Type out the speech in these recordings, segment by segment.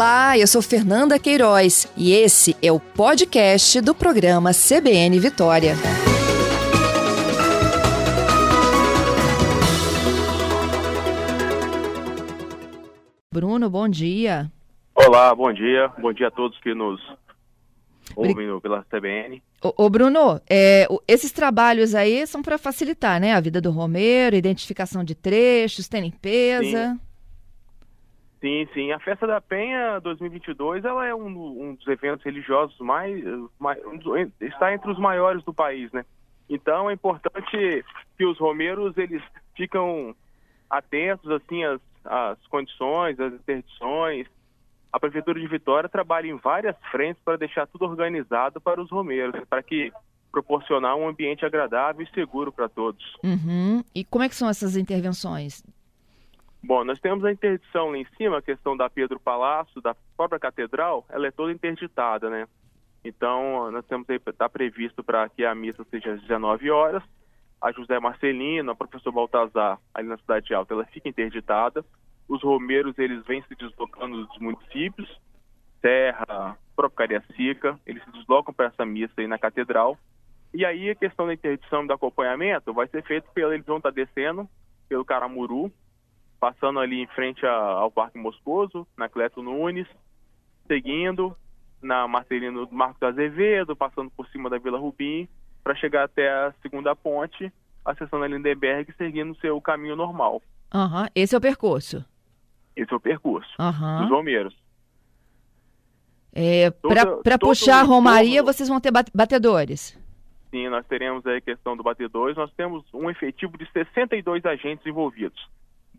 Olá, eu sou Fernanda Queiroz e esse é o podcast do programa CBN Vitória. Bruno, bom dia. Olá, bom dia. Bom dia a todos que nos ouvem pela CBN. Ô, ô Bruno, é, esses trabalhos aí são para facilitar, né? A vida do Romero, identificação de trechos, tem limpeza. Sim. Sim, sim. A Festa da Penha 2022 ela é um, um dos eventos religiosos mais, mais está entre os maiores do país, né? Então é importante que os romeiros eles ficam atentos assim às, às condições, às interdições. A prefeitura de Vitória trabalha em várias frentes para deixar tudo organizado para os romeiros, para que proporcionar um ambiente agradável e seguro para todos. Uhum. E como é que são essas intervenções? Bom, nós temos a interdição lá em cima, a questão da Pedro Palácio, da própria catedral, ela é toda interditada, né? Então, nós temos aí, está previsto para que a missa seja às 19 horas. A José Marcelino, a professor Baltazar, ali na Cidade Alta, ela fica interditada. Os romeiros, eles vêm se deslocando dos municípios, Serra, próprio Cariacica, eles se deslocam para essa missa aí na catedral. E aí a questão da interdição e do acompanhamento vai ser feito pelo, eles vão estar descendo pelo Caramuru, passando ali em frente a, ao Parque Moscoso, na Cleto Nunes, seguindo na Marcelino Marcos Azevedo, passando por cima da Vila Rubim, para chegar até a segunda ponte, acessando a Lindenberg, seguindo o seu caminho normal. Uhum. Esse é o percurso? Esse é o percurso uhum. dos Romeiros. É, para puxar a Romaria, vocês vão ter batedores? Sim, nós teremos aí a questão do batedores. Nós temos um efetivo de 62 agentes envolvidos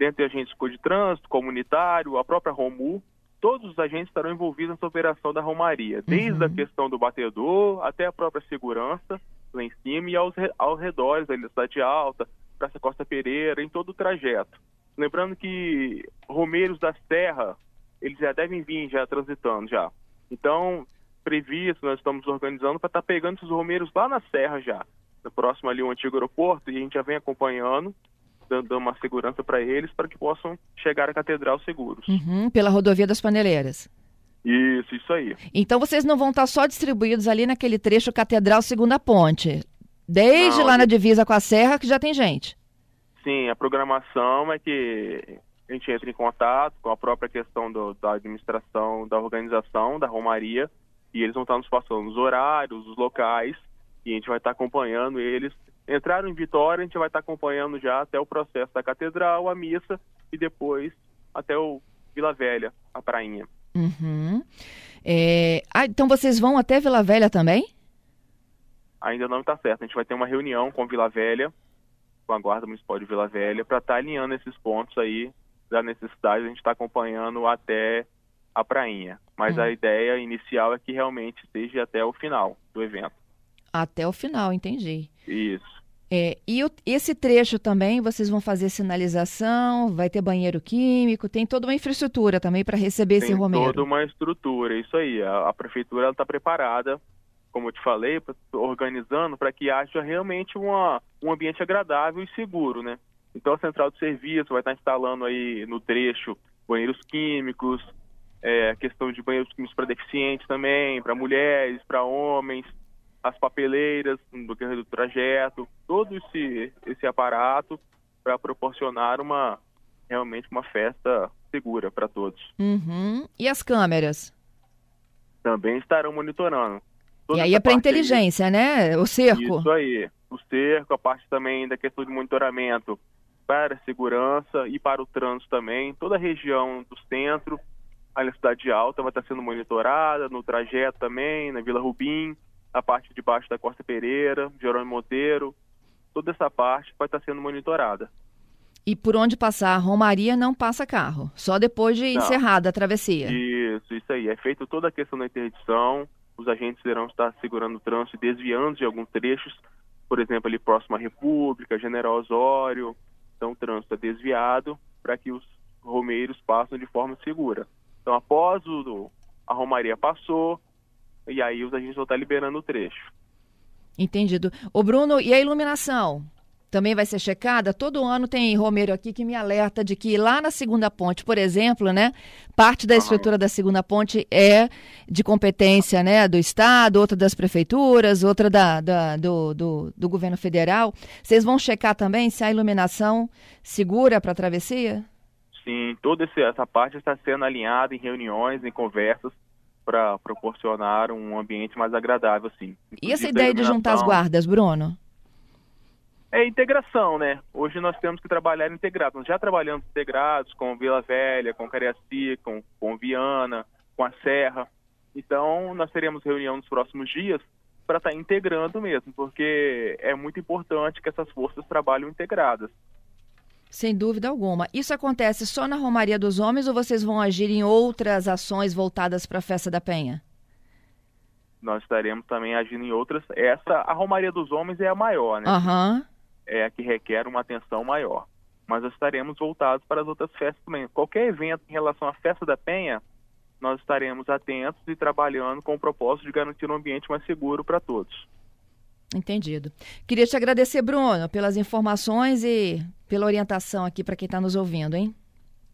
dentre agentes de trânsito, comunitário, a própria Romu, todos os agentes estarão envolvidos nessa operação da Romaria, desde uhum. a questão do batedor até a própria segurança lá em cima e aos, aos redores da Cidade Alta, Praça Costa Pereira, em todo o trajeto. Lembrando que Romeiros da Serra, eles já devem vir já transitando já. Então, previsto, nós estamos organizando para estar tá pegando esses Romeiros lá na Serra já, no próximo ali o antigo aeroporto, e a gente já vem acompanhando dando uma segurança para eles para que possam chegar à catedral seguros. Uhum, pela rodovia das Paneleiras. Isso, isso aí. Então vocês não vão estar só distribuídos ali naquele trecho Catedral Segunda Ponte. Desde não, lá na divisa com a Serra que já tem gente. Sim, a programação é que a gente entra em contato com a própria questão do, da administração, da organização, da Romaria, e eles vão estar nos passando os horários, os locais, e a gente vai estar acompanhando eles entraram em Vitória, a gente vai estar acompanhando já até o processo da catedral, a missa e depois até o Vila Velha, a prainha. Uhum. É... Ah, então vocês vão até Vila Velha também? Ainda não está certo. A gente vai ter uma reunião com Vila Velha, com a Guarda Municipal de Vila Velha, para estar tá alinhando esses pontos aí da necessidade. A gente está acompanhando até a prainha. Mas uhum. a ideia inicial é que realmente seja até o final do evento. Até o final, entendi. Isso. É, e o, esse trecho também, vocês vão fazer sinalização, vai ter banheiro químico, tem toda uma infraestrutura também para receber tem esse Romero. Tem toda uma estrutura, isso aí. A, a prefeitura está preparada, como eu te falei, organizando para que haja realmente uma, um ambiente agradável e seguro, né? Então a central de serviço vai estar instalando aí no trecho banheiros químicos, é, questão de banheiros químicos para deficientes também, para mulheres, para homens, as papeleiras do do trajeto, todo esse, esse aparato para proporcionar uma realmente uma festa segura para todos. Uhum. E as câmeras? Também estarão monitorando. Toda e aí é para inteligência, aí. né? O cerco. Isso aí. O cerco, a parte também da questão de monitoramento para a segurança e para o trânsito também. Toda a região do centro, a cidade alta vai estar sendo monitorada, no trajeto também, na Vila Rubim a parte de baixo da Costa Pereira, Jerônimo Monteiro, toda essa parte vai estar sendo monitorada. E por onde passar a Romaria não passa carro, só depois de não. encerrada a travessia. Isso, isso aí. É feito toda a questão da interdição, os agentes irão estar segurando o trânsito e desviando de alguns trechos, por exemplo, ali próximo à República, General Osório. Então o trânsito é desviado para que os romeiros passem de forma segura. Então após o, a Romaria passou, e aí os agentes vão estar liberando o trecho. Entendido. O Bruno, e a iluminação? também vai ser checada? Todo ano tem Romero aqui que me alerta de que lá na segunda ponte, por exemplo, né, parte da estrutura da segunda ponte é de competência né, do Estado, outra das prefeituras, outra da, da do, do, do, governo federal. Vocês vão checar também se a iluminação segura para a travessia? Sim, toda essa parte está sendo alinhada em reuniões, em conversas para proporcionar um ambiente mais agradável, sim. e essa ideia de juntar as guardas, Bruno? É integração, né? Hoje nós temos que trabalhar integrado. Nós já trabalhamos integrados com Vila Velha, com Cariaci, com, com Viana, com a Serra. Então, nós teremos reunião nos próximos dias para estar tá integrando mesmo, porque é muito importante que essas forças trabalhem integradas. Sem dúvida alguma. Isso acontece só na Romaria dos Homens ou vocês vão agir em outras ações voltadas para a Festa da Penha? Nós estaremos também agindo em outras. Essa, a Romaria dos Homens é a maior, né? Uhum é a que requer uma atenção maior. Mas nós estaremos voltados para as outras festas também. Qualquer evento em relação à festa da Penha, nós estaremos atentos e trabalhando com o propósito de garantir um ambiente mais seguro para todos. Entendido. Queria te agradecer, Bruno, pelas informações e pela orientação aqui para quem está nos ouvindo, hein?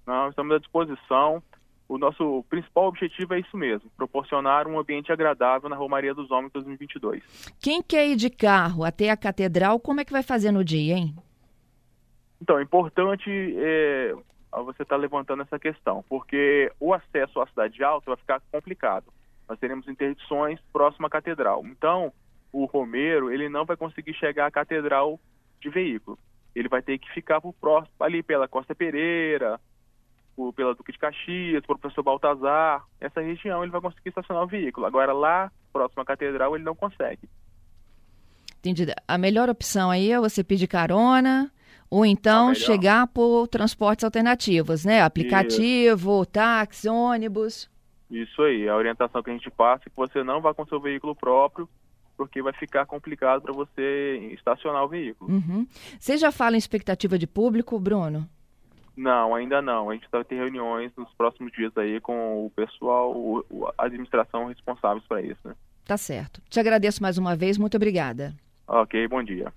Não, estamos à disposição. O nosso principal objetivo é isso mesmo, proporcionar um ambiente agradável na Romaria dos Homens 2022. Quem quer ir de carro até a catedral, como é que vai fazer no dia, hein? Então, é importante é, você estar tá levantando essa questão, porque o acesso à Cidade Alta vai ficar complicado. Nós teremos interdições próximo à catedral. Então, o Romeiro, ele não vai conseguir chegar à catedral de veículo. Ele vai ter que ficar por próximo, ali pela Costa Pereira, por, pela Duque de Caxias, por professor Baltazar, essa região ele vai conseguir estacionar o veículo. Agora lá, próximo à catedral, ele não consegue. Entendido. A melhor opção aí é você pedir carona ou então chegar por transportes alternativos, né? Aplicativo, Isso. táxi, ônibus. Isso aí, a orientação que a gente passa é que você não vá com seu veículo próprio, porque vai ficar complicado para você estacionar o veículo. Uhum. Você já fala em expectativa de público, Bruno? Não, ainda não. A gente vai ter reuniões nos próximos dias aí com o pessoal, a administração responsáveis para isso, né? Tá certo. Te agradeço mais uma vez. Muito obrigada. Ok, bom dia.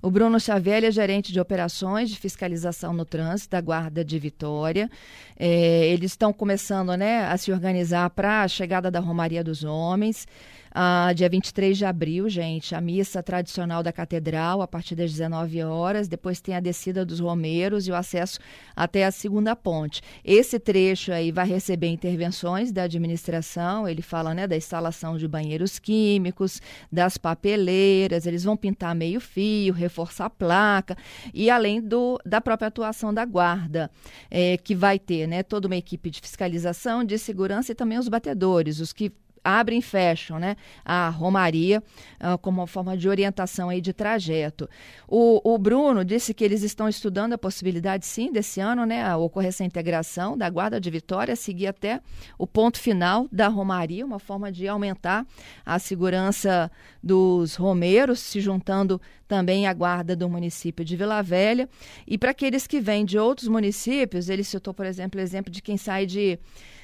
O Bruno Chavelli é gerente de operações de fiscalização no trânsito da Guarda de Vitória. É, eles estão começando né, a se organizar para a chegada da Romaria dos Homens. Ah, dia 23 de abril, gente, a missa tradicional da Catedral, a partir das 19 horas. Depois tem a descida dos Romeiros e o acesso até a segunda ponte. Esse trecho aí vai receber intervenções da administração. Ele fala né, da instalação de banheiros químicos, das papeleiras. Eles vão pintar meio-fio, reforçar a placa e além do, da própria atuação da guarda, é, que vai ter né, toda uma equipe de fiscalização, de segurança e também os batedores, os que abrem e fecham né, a Romaria uh, como uma forma de orientação aí de trajeto. O, o, Bruno disse que eles estão estudando a possibilidade, sim, desse ano, né, a ocorrer essa integração da Guarda de Vitória, seguir até o ponto final da Romaria, uma forma de aumentar a segurança dos romeiros, se juntando também à guarda do município de Vila Velha. E para aqueles que vêm de outros municípios, ele citou, por exemplo, o exemplo de quem sai de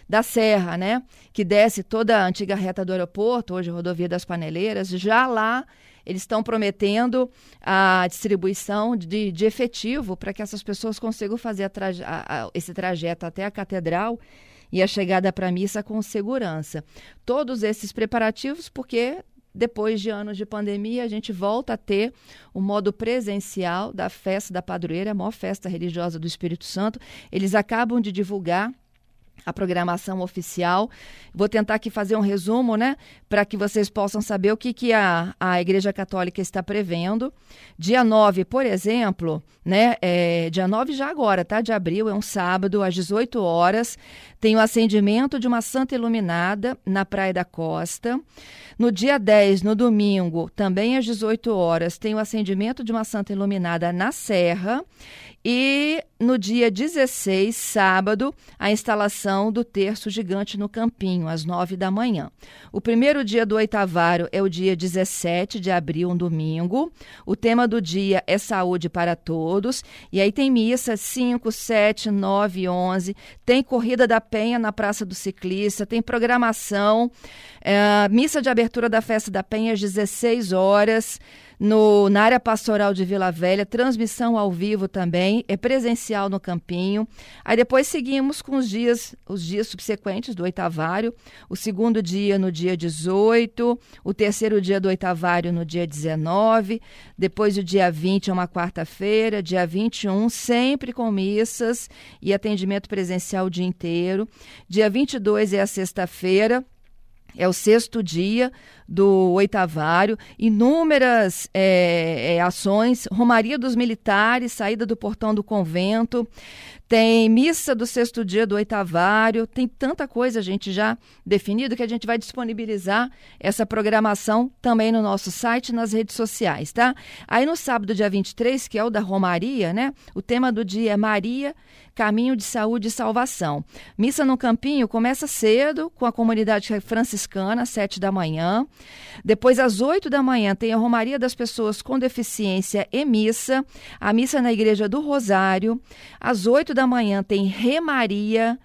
da Serra, né? Que desce toda a antiga reta do aeroporto, hoje rodovia das Paneleiras, já lá eles estão prometendo a distribuição de, de efetivo para que essas pessoas consigam fazer traje, a, a, esse trajeto até a catedral e a chegada para a missa com segurança. Todos esses preparativos, porque depois de anos de pandemia, a gente volta a ter o modo presencial da festa da padroeira, a maior festa religiosa do Espírito Santo. Eles acabam de divulgar a programação oficial. Vou tentar aqui fazer um resumo, né, para que vocês possam saber o que, que a, a Igreja Católica está prevendo. Dia 9, por exemplo, né, é, dia 9 já agora, tá, de abril, é um sábado, às 18 horas, tem o acendimento de uma santa iluminada na Praia da Costa. No dia 10, no domingo, também às 18 horas, tem o acendimento de uma santa iluminada na Serra. E no dia 16, sábado, a instalação do terço gigante no Campinho, às 9 da manhã. O primeiro dia do oitavaro é o dia 17 de abril, um domingo. O tema do dia é saúde para todos. E aí tem missa 5, 7, 9, 11. Tem corrida da Penha na Praça do Ciclista. Tem programação. É, missa de abertura da Festa da Penha às 16 horas no, na área pastoral de Vila Velha, transmissão ao vivo também, é presencial no Campinho. Aí depois seguimos com os dias, os dias subsequentes do oitavário, o segundo dia no dia 18, o terceiro dia do oitavário no dia 19, depois o dia 20 é uma quarta-feira, dia 21, sempre com missas e atendimento presencial o dia inteiro. Dia 22 é a sexta-feira, é o sexto dia do oitavário, inúmeras é, é, ações, Romaria dos Militares, saída do portão do convento, tem missa do sexto dia do oitavário, tem tanta coisa, gente, já definido que a gente vai disponibilizar essa programação também no nosso site nas redes sociais, tá? Aí no sábado, dia 23, que é o da Romaria, né? O tema do dia é Maria, Caminho de Saúde e Salvação. Missa no Campinho começa cedo, com a comunidade franciscana, às sete da manhã. Depois, às oito da manhã, tem a Romaria das Pessoas com Deficiência e Missa, a missa na Igreja do Rosário. Às oito da manhã tem Remaria